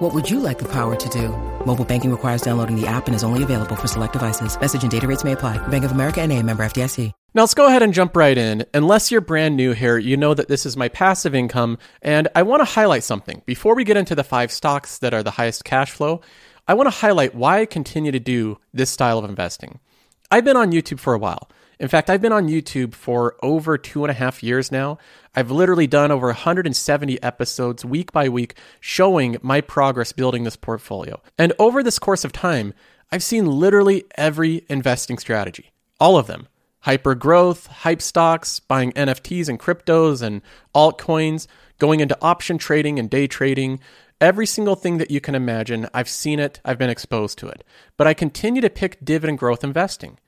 What would you like the power to do? Mobile banking requires downloading the app and is only available for select devices. Message and data rates may apply. Bank of America and a member FDIC. Now let's go ahead and jump right in. Unless you're brand new here, you know that this is my passive income, and I want to highlight something. Before we get into the five stocks that are the highest cash flow, I want to highlight why I continue to do this style of investing. I've been on YouTube for a while. In fact, I've been on YouTube for over two and a half years now. I've literally done over 170 episodes week by week showing my progress building this portfolio. And over this course of time, I've seen literally every investing strategy, all of them hyper growth, hype stocks, buying NFTs and cryptos and altcoins, going into option trading and day trading. Every single thing that you can imagine, I've seen it, I've been exposed to it. But I continue to pick dividend growth investing.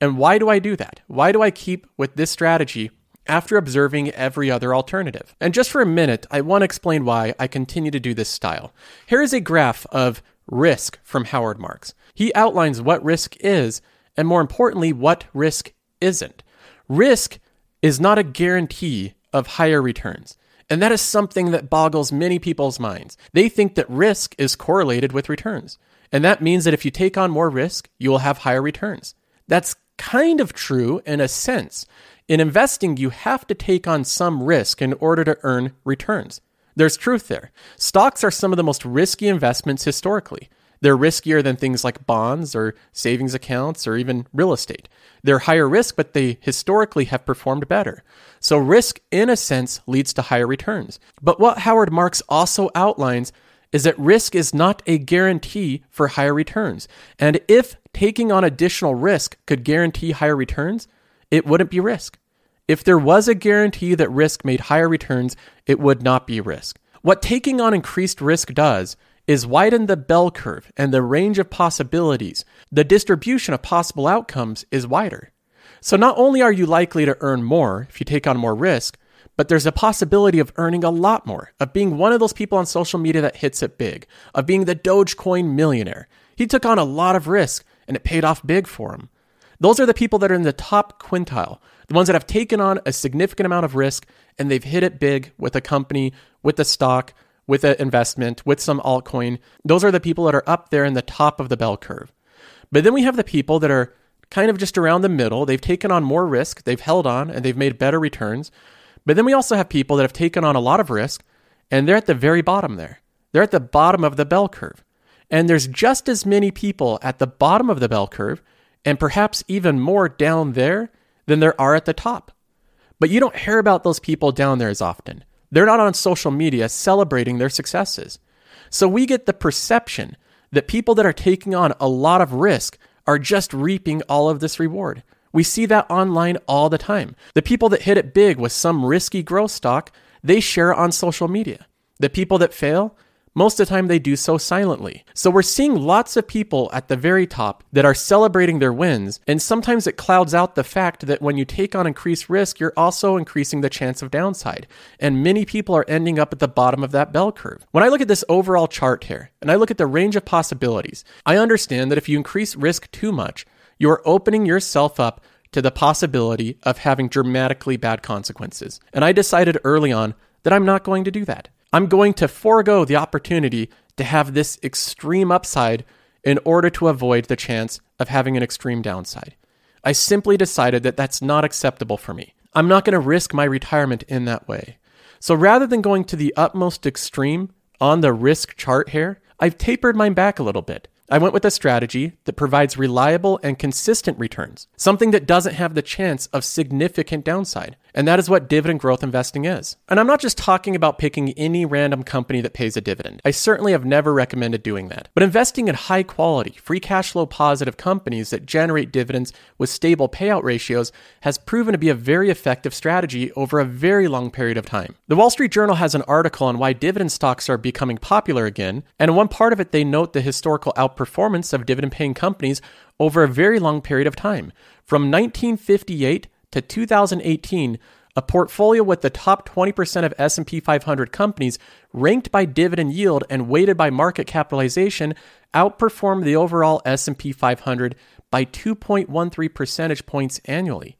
And why do I do that? Why do I keep with this strategy after observing every other alternative? And just for a minute, I want to explain why I continue to do this style. Here is a graph of risk from Howard Marks. He outlines what risk is, and more importantly, what risk isn't. Risk is not a guarantee of higher returns. And that is something that boggles many people's minds. They think that risk is correlated with returns. And that means that if you take on more risk, you will have higher returns. That's kind of true in a sense. In investing, you have to take on some risk in order to earn returns. There's truth there. Stocks are some of the most risky investments historically. They're riskier than things like bonds or savings accounts or even real estate. They're higher risk, but they historically have performed better. So, risk, in a sense, leads to higher returns. But what Howard Marks also outlines is that risk is not a guarantee for higher returns. And if taking on additional risk could guarantee higher returns, it wouldn't be risk. If there was a guarantee that risk made higher returns, it would not be risk. What taking on increased risk does is widen the bell curve and the range of possibilities. The distribution of possible outcomes is wider. So not only are you likely to earn more if you take on more risk, but there's a possibility of earning a lot more, of being one of those people on social media that hits it big, of being the Dogecoin millionaire. He took on a lot of risk and it paid off big for him. Those are the people that are in the top quintile, the ones that have taken on a significant amount of risk and they've hit it big with a company, with a stock, with an investment, with some altcoin. Those are the people that are up there in the top of the bell curve. But then we have the people that are kind of just around the middle. They've taken on more risk, they've held on, and they've made better returns. But then we also have people that have taken on a lot of risk, and they're at the very bottom there. They're at the bottom of the bell curve. And there's just as many people at the bottom of the bell curve, and perhaps even more down there than there are at the top. But you don't hear about those people down there as often. They're not on social media celebrating their successes. So we get the perception that people that are taking on a lot of risk are just reaping all of this reward. We see that online all the time. The people that hit it big with some risky growth stock, they share on social media. The people that fail, most of the time, they do so silently. So we're seeing lots of people at the very top that are celebrating their wins, and sometimes it clouds out the fact that when you take on increased risk, you're also increasing the chance of downside. And many people are ending up at the bottom of that bell curve. When I look at this overall chart here, and I look at the range of possibilities, I understand that if you increase risk too much, you're opening yourself up to the possibility of having dramatically bad consequences. And I decided early on that I'm not going to do that. I'm going to forego the opportunity to have this extreme upside in order to avoid the chance of having an extreme downside. I simply decided that that's not acceptable for me. I'm not going to risk my retirement in that way. So rather than going to the utmost extreme on the risk chart here, I've tapered mine back a little bit. I went with a strategy that provides reliable and consistent returns, something that doesn't have the chance of significant downside. And that is what dividend growth investing is. And I'm not just talking about picking any random company that pays a dividend. I certainly have never recommended doing that. But investing in high quality, free cash flow positive companies that generate dividends with stable payout ratios has proven to be a very effective strategy over a very long period of time. The Wall Street Journal has an article on why dividend stocks are becoming popular again, and in one part of it, they note the historical outperformance of dividend paying companies over a very long period of time, from 1958 to 2018, a portfolio with the top 20% of S&P 500 companies ranked by dividend yield and weighted by market capitalization outperformed the overall S&P 500 by 2.13 percentage points annually.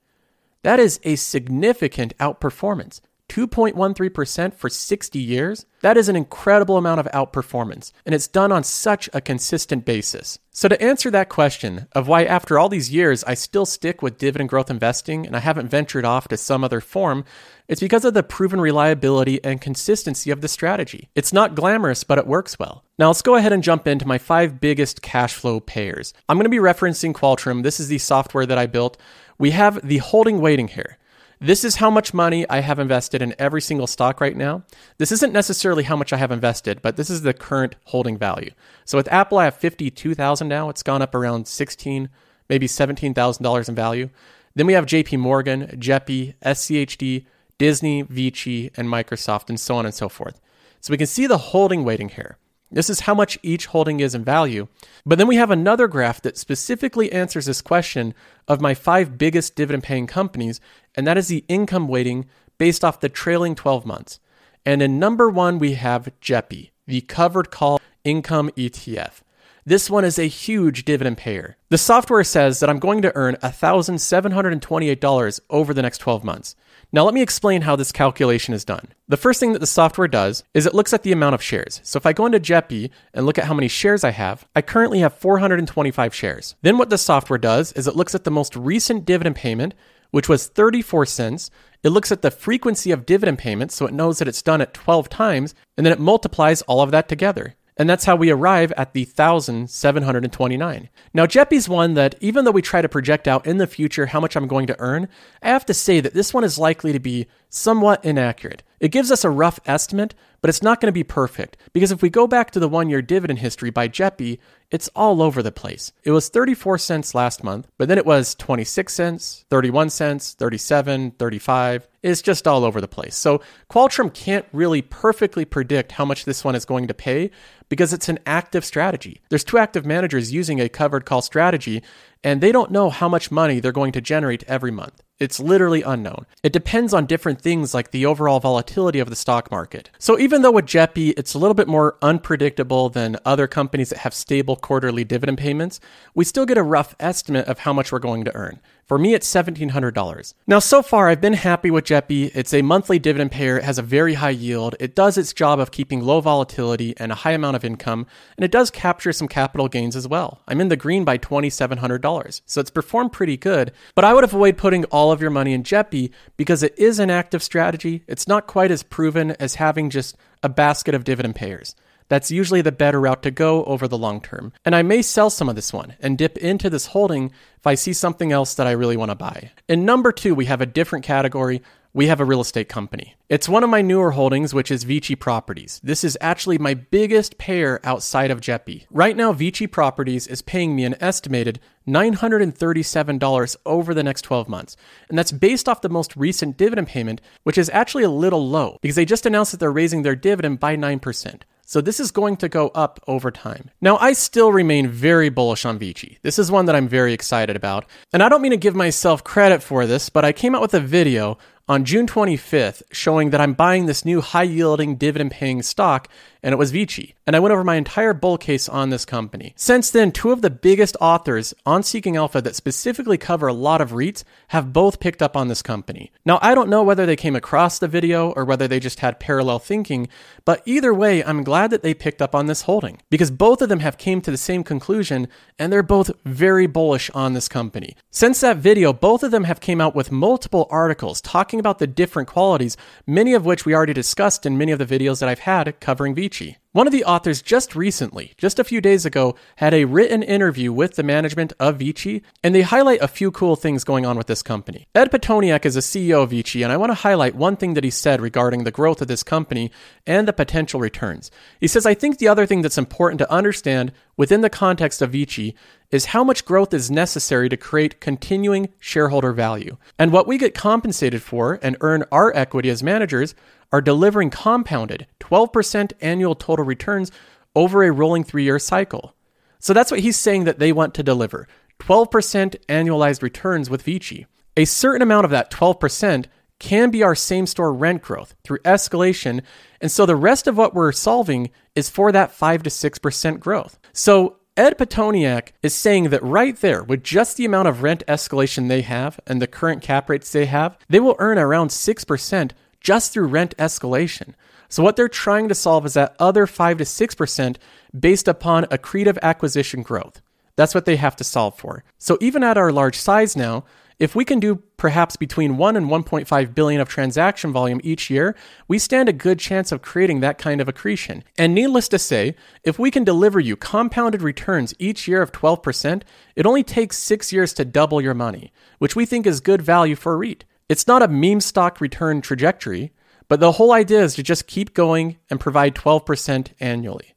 That is a significant outperformance. 2.13% for 60 years? That is an incredible amount of outperformance, and it's done on such a consistent basis. So, to answer that question of why, after all these years, I still stick with dividend growth investing and I haven't ventured off to some other form, it's because of the proven reliability and consistency of the strategy. It's not glamorous, but it works well. Now, let's go ahead and jump into my five biggest cash flow payers. I'm going to be referencing Qualtrim. This is the software that I built. We have the holding weighting here. This is how much money I have invested in every single stock right now. This isn't necessarily how much I have invested, but this is the current holding value. So with Apple, I have 52,000 now. It's gone up around 16, maybe $17,000 in value. Then we have JP Morgan, JEPI, SCHD, Disney, Vici, and Microsoft, and so on and so forth. So we can see the holding weighting here. This is how much each holding is in value. But then we have another graph that specifically answers this question of my five biggest dividend paying companies, and that is the income weighting based off the trailing 12 months. And in number one, we have JEPI, the covered call income ETF. This one is a huge dividend payer. The software says that I'm going to earn $1,728 over the next 12 months. Now, let me explain how this calculation is done. The first thing that the software does is it looks at the amount of shares. So if I go into JEPI and look at how many shares I have, I currently have 425 shares. Then what the software does is it looks at the most recent dividend payment, which was 34 cents. It looks at the frequency of dividend payments, so it knows that it's done at 12 times, and then it multiplies all of that together. And that's how we arrive at the 1,729. Now, JEPI's one that, even though we try to project out in the future how much I'm going to earn, I have to say that this one is likely to be somewhat inaccurate. It gives us a rough estimate, but it's not going to be perfect because if we go back to the one year dividend history by JEPI, it's all over the place. It was 34 cents last month, but then it was 26 cents, 31 cents, 37, 35. It's just all over the place. So Qualtrim can't really perfectly predict how much this one is going to pay because it's an active strategy. There's two active managers using a covered call strategy, and they don't know how much money they're going to generate every month. It's literally unknown. It depends on different things like the overall volatility of the stock market. So even though with JEPI, it's a little bit more unpredictable than other companies that have stable quarterly dividend payments, we still get a rough estimate of how much we're going to earn. For me, it's $1,700. Now, so far, I've been happy with JEPI. It's a monthly dividend payer, it has a very high yield, it does its job of keeping low volatility and a high amount of income, and it does capture some capital gains as well. I'm in the green by $2,700, so it's performed pretty good, but I would avoid putting all of your money in JEPI because it is an active strategy. It's not quite as proven as having just a basket of dividend payers. That's usually the better route to go over the long term. And I may sell some of this one and dip into this holding if I see something else that I really want to buy. In number two, we have a different category. We have a real estate company. It's one of my newer holdings, which is Vici Properties. This is actually my biggest payer outside of JEPI. Right now, Vici Properties is paying me an estimated $937 over the next 12 months. And that's based off the most recent dividend payment, which is actually a little low because they just announced that they're raising their dividend by 9%. So this is going to go up over time. Now, I still remain very bullish on Vici. This is one that I'm very excited about. And I don't mean to give myself credit for this, but I came out with a video on June 25th showing that I'm buying this new high yielding dividend paying stock, and it was Vici. And I went over my entire bull case on this company. Since then, two of the biggest authors on Seeking Alpha that specifically cover a lot of REITs have both picked up on this company. Now, I don't know whether they came across the video or whether they just had parallel thinking, but either way, I'm glad that they picked up on this holding because both of them have came to the same conclusion and they're both very bullish on this company. Since that video, both of them have came out with multiple articles talking about the different qualities, many of which we already discussed in many of the videos that I've had covering Vici. One of the authors just recently, just a few days ago, had a written interview with the management of Vici, and they highlight a few cool things going on with this company. Ed Pitoniak is the CEO of Vici, and I want to highlight one thing that he said regarding the growth of this company and the potential returns. He says, I think the other thing that's important to understand within the context of Vici is how much growth is necessary to create continuing shareholder value. And what we get compensated for and earn our equity as managers are delivering compounded 12% annual total returns over a rolling three year cycle. So that's what he's saying that they want to deliver 12% annualized returns with Vici. A certain amount of that 12% can be our same store rent growth through escalation. And so the rest of what we're solving is for that 5 to 6% growth. So Ed Pitoniak is saying that right there, with just the amount of rent escalation they have and the current cap rates they have, they will earn around 6% just through rent escalation. So what they're trying to solve is that other 5 to 6% based upon accretive acquisition growth. That's what they have to solve for. So even at our large size now, if we can do perhaps between 1 and 1.5 billion of transaction volume each year, we stand a good chance of creating that kind of accretion. And needless to say, if we can deliver you compounded returns each year of 12%, it only takes 6 years to double your money, which we think is good value for a REIT. It's not a meme stock return trajectory, but the whole idea is to just keep going and provide 12% annually.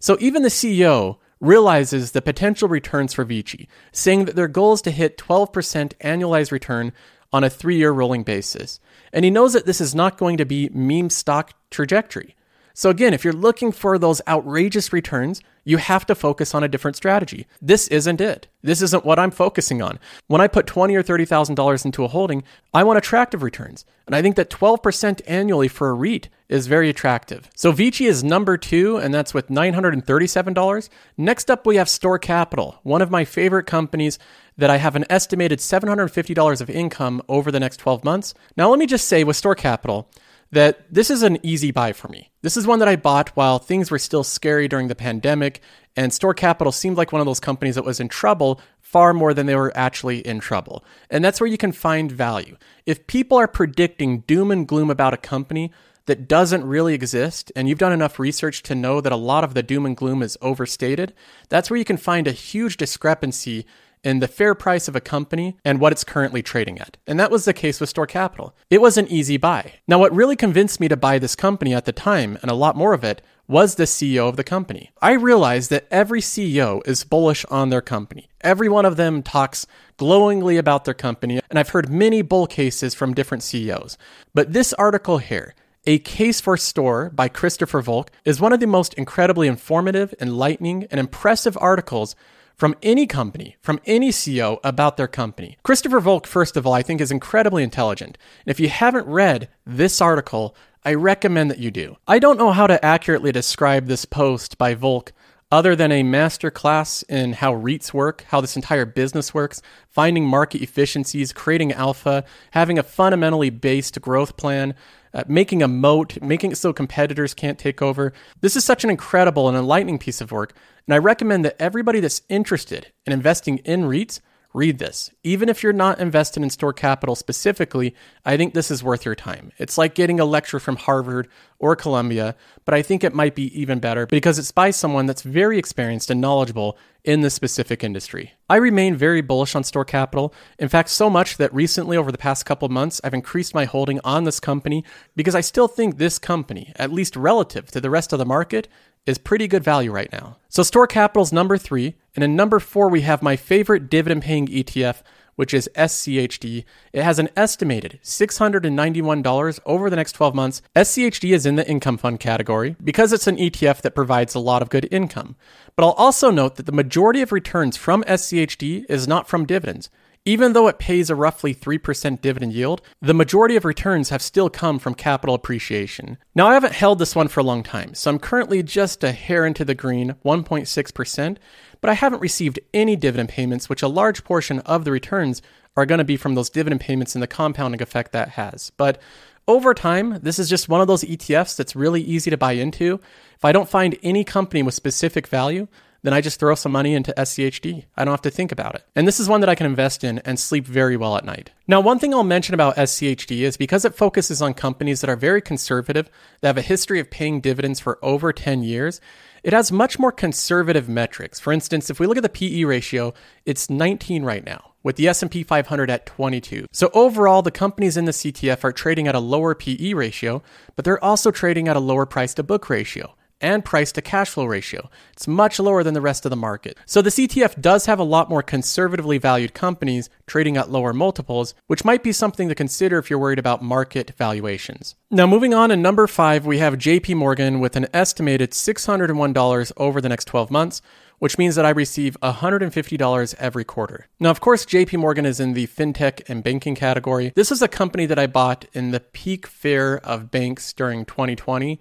So even the CEO realizes the potential returns for Vici, saying that their goal is to hit 12% annualized return on a three year rolling basis. And he knows that this is not going to be meme stock trajectory. So, again, if you're looking for those outrageous returns, you have to focus on a different strategy. This isn't it. This isn't what I'm focusing on. When I put twenty or thirty thousand dollars into a holding, I want attractive returns, and I think that 12% annually for a REIT is very attractive. So Vici is number two, and that's with $937. Next up, we have Store Capital, one of my favorite companies that I have an estimated $750 of income over the next 12 months. Now, let me just say with Store Capital, that this is an easy buy for me. This is one that I bought while things were still scary during the pandemic, and Store Capital seemed like one of those companies that was in trouble far more than they were actually in trouble. And that's where you can find value. If people are predicting doom and gloom about a company, that doesn't really exist, and you've done enough research to know that a lot of the doom and gloom is overstated, that's where you can find a huge discrepancy in the fair price of a company and what it's currently trading at. And that was the case with Store Capital. It was an easy buy. Now, what really convinced me to buy this company at the time, and a lot more of it, was the CEO of the company. I realized that every CEO is bullish on their company. Every one of them talks glowingly about their company, and I've heard many bull cases from different CEOs. But this article here, a Case for Store by Christopher Volk is one of the most incredibly informative, enlightening, and impressive articles from any company, from any CEO about their company. Christopher Volk, first of all, I think is incredibly intelligent. And if you haven't read this article, I recommend that you do. I don't know how to accurately describe this post by Volk other than a master class in how REITs work, how this entire business works, finding market efficiencies, creating alpha, having a fundamentally based growth plan, uh, making a moat, making it so competitors can't take over. This is such an incredible and enlightening piece of work, and I recommend that everybody that's interested in investing in REITs read this. Even if you're not invested in store capital specifically, I think this is worth your time. It's like getting a lecture from Harvard or Columbia, but I think it might be even better because it's by someone that's very experienced and knowledgeable in the specific industry. I remain very bullish on store capital. In fact, so much that recently, over the past couple months, I've increased my holding on this company because I still think this company, at least relative to the rest of the market, is pretty good value right now. So Store Capital's number three, and in number four we have my favorite dividend-paying ETF, which is SCHD. It has an estimated $691 over the next 12 months. SCHD is in the income fund category because it's an ETF that provides a lot of good income. But I'll also note that the majority of returns from SCHD is not from dividends. Even though it pays a roughly 3% dividend yield, the majority of returns have still come from capital appreciation. Now, I haven't held this one for a long time, so I'm currently just a hair into the green, 1.6%, but I haven't received any dividend payments, which a large portion of the returns are going to be from those dividend payments and the compounding effect that has. But over time, this is just one of those ETFs that's really easy to buy into. If I don't find any company with specific value, then I just throw some money into SCHD. I don't have to think about it. And this is one that I can invest in and sleep very well at night. Now, one thing I'll mention about SCHD is because it focuses on companies that are very conservative, that have a history of paying dividends for over 10 years, it has much more conservative metrics. For instance, if we look at the PE ratio, it's 19 right now with the S&P 500 at 22. So overall, the companies in the CTF are trading at a lower PE ratio, but they're also trading at a lower price to book ratio and price to cash flow ratio. It's much lower than the rest of the market. So the CTF does have a lot more conservatively valued companies trading at lower multiples, which might be something to consider if you're worried about market valuations. Now, moving on in number five, we have JP Morgan with an estimated $601 over the next 12 months, which means that I receive $150 every quarter. Now, of course, JP Morgan is in the fintech and banking category. This is a company that I bought in the peak fear of banks during 2020.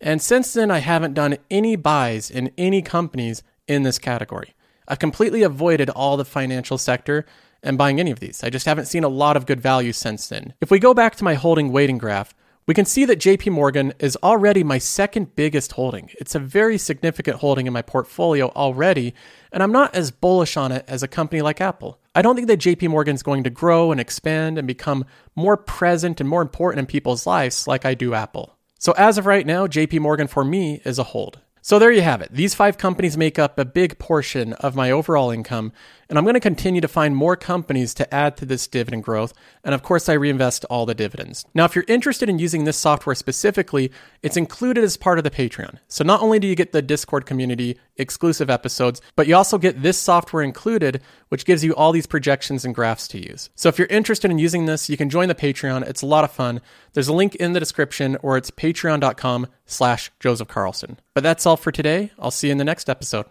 And since then, I haven't done any buys in any companies in this category. I've completely avoided all the financial sector and buying any of these. I just haven't seen a lot of good value since then. If we go back to my holding weighting graph, we can see that JP Morgan is already my second biggest holding. It's a very significant holding in my portfolio already, and I'm not as bullish on it as a company like Apple. I don't think that JP Morgan is going to grow and expand and become more present and more important in people's lives like I do Apple. So as of right now, JP Morgan for me is a hold. So there you have it. These five companies make up a big portion of my overall income, and I'm going to continue to find more companies to add to this dividend growth. And of course, I reinvest all the dividends. Now, if you're interested in using this software specifically, it's included as part of the Patreon. So not only do you get the Discord community exclusive episodes, but you also get this software included, which gives you all these projections and graphs to use. So if you're interested in using this, you can join the Patreon. It's a lot of fun. There's a link in the description, or it's patreon.com slash Joseph Carlson. But that's all for today. I'll see you in the next episode.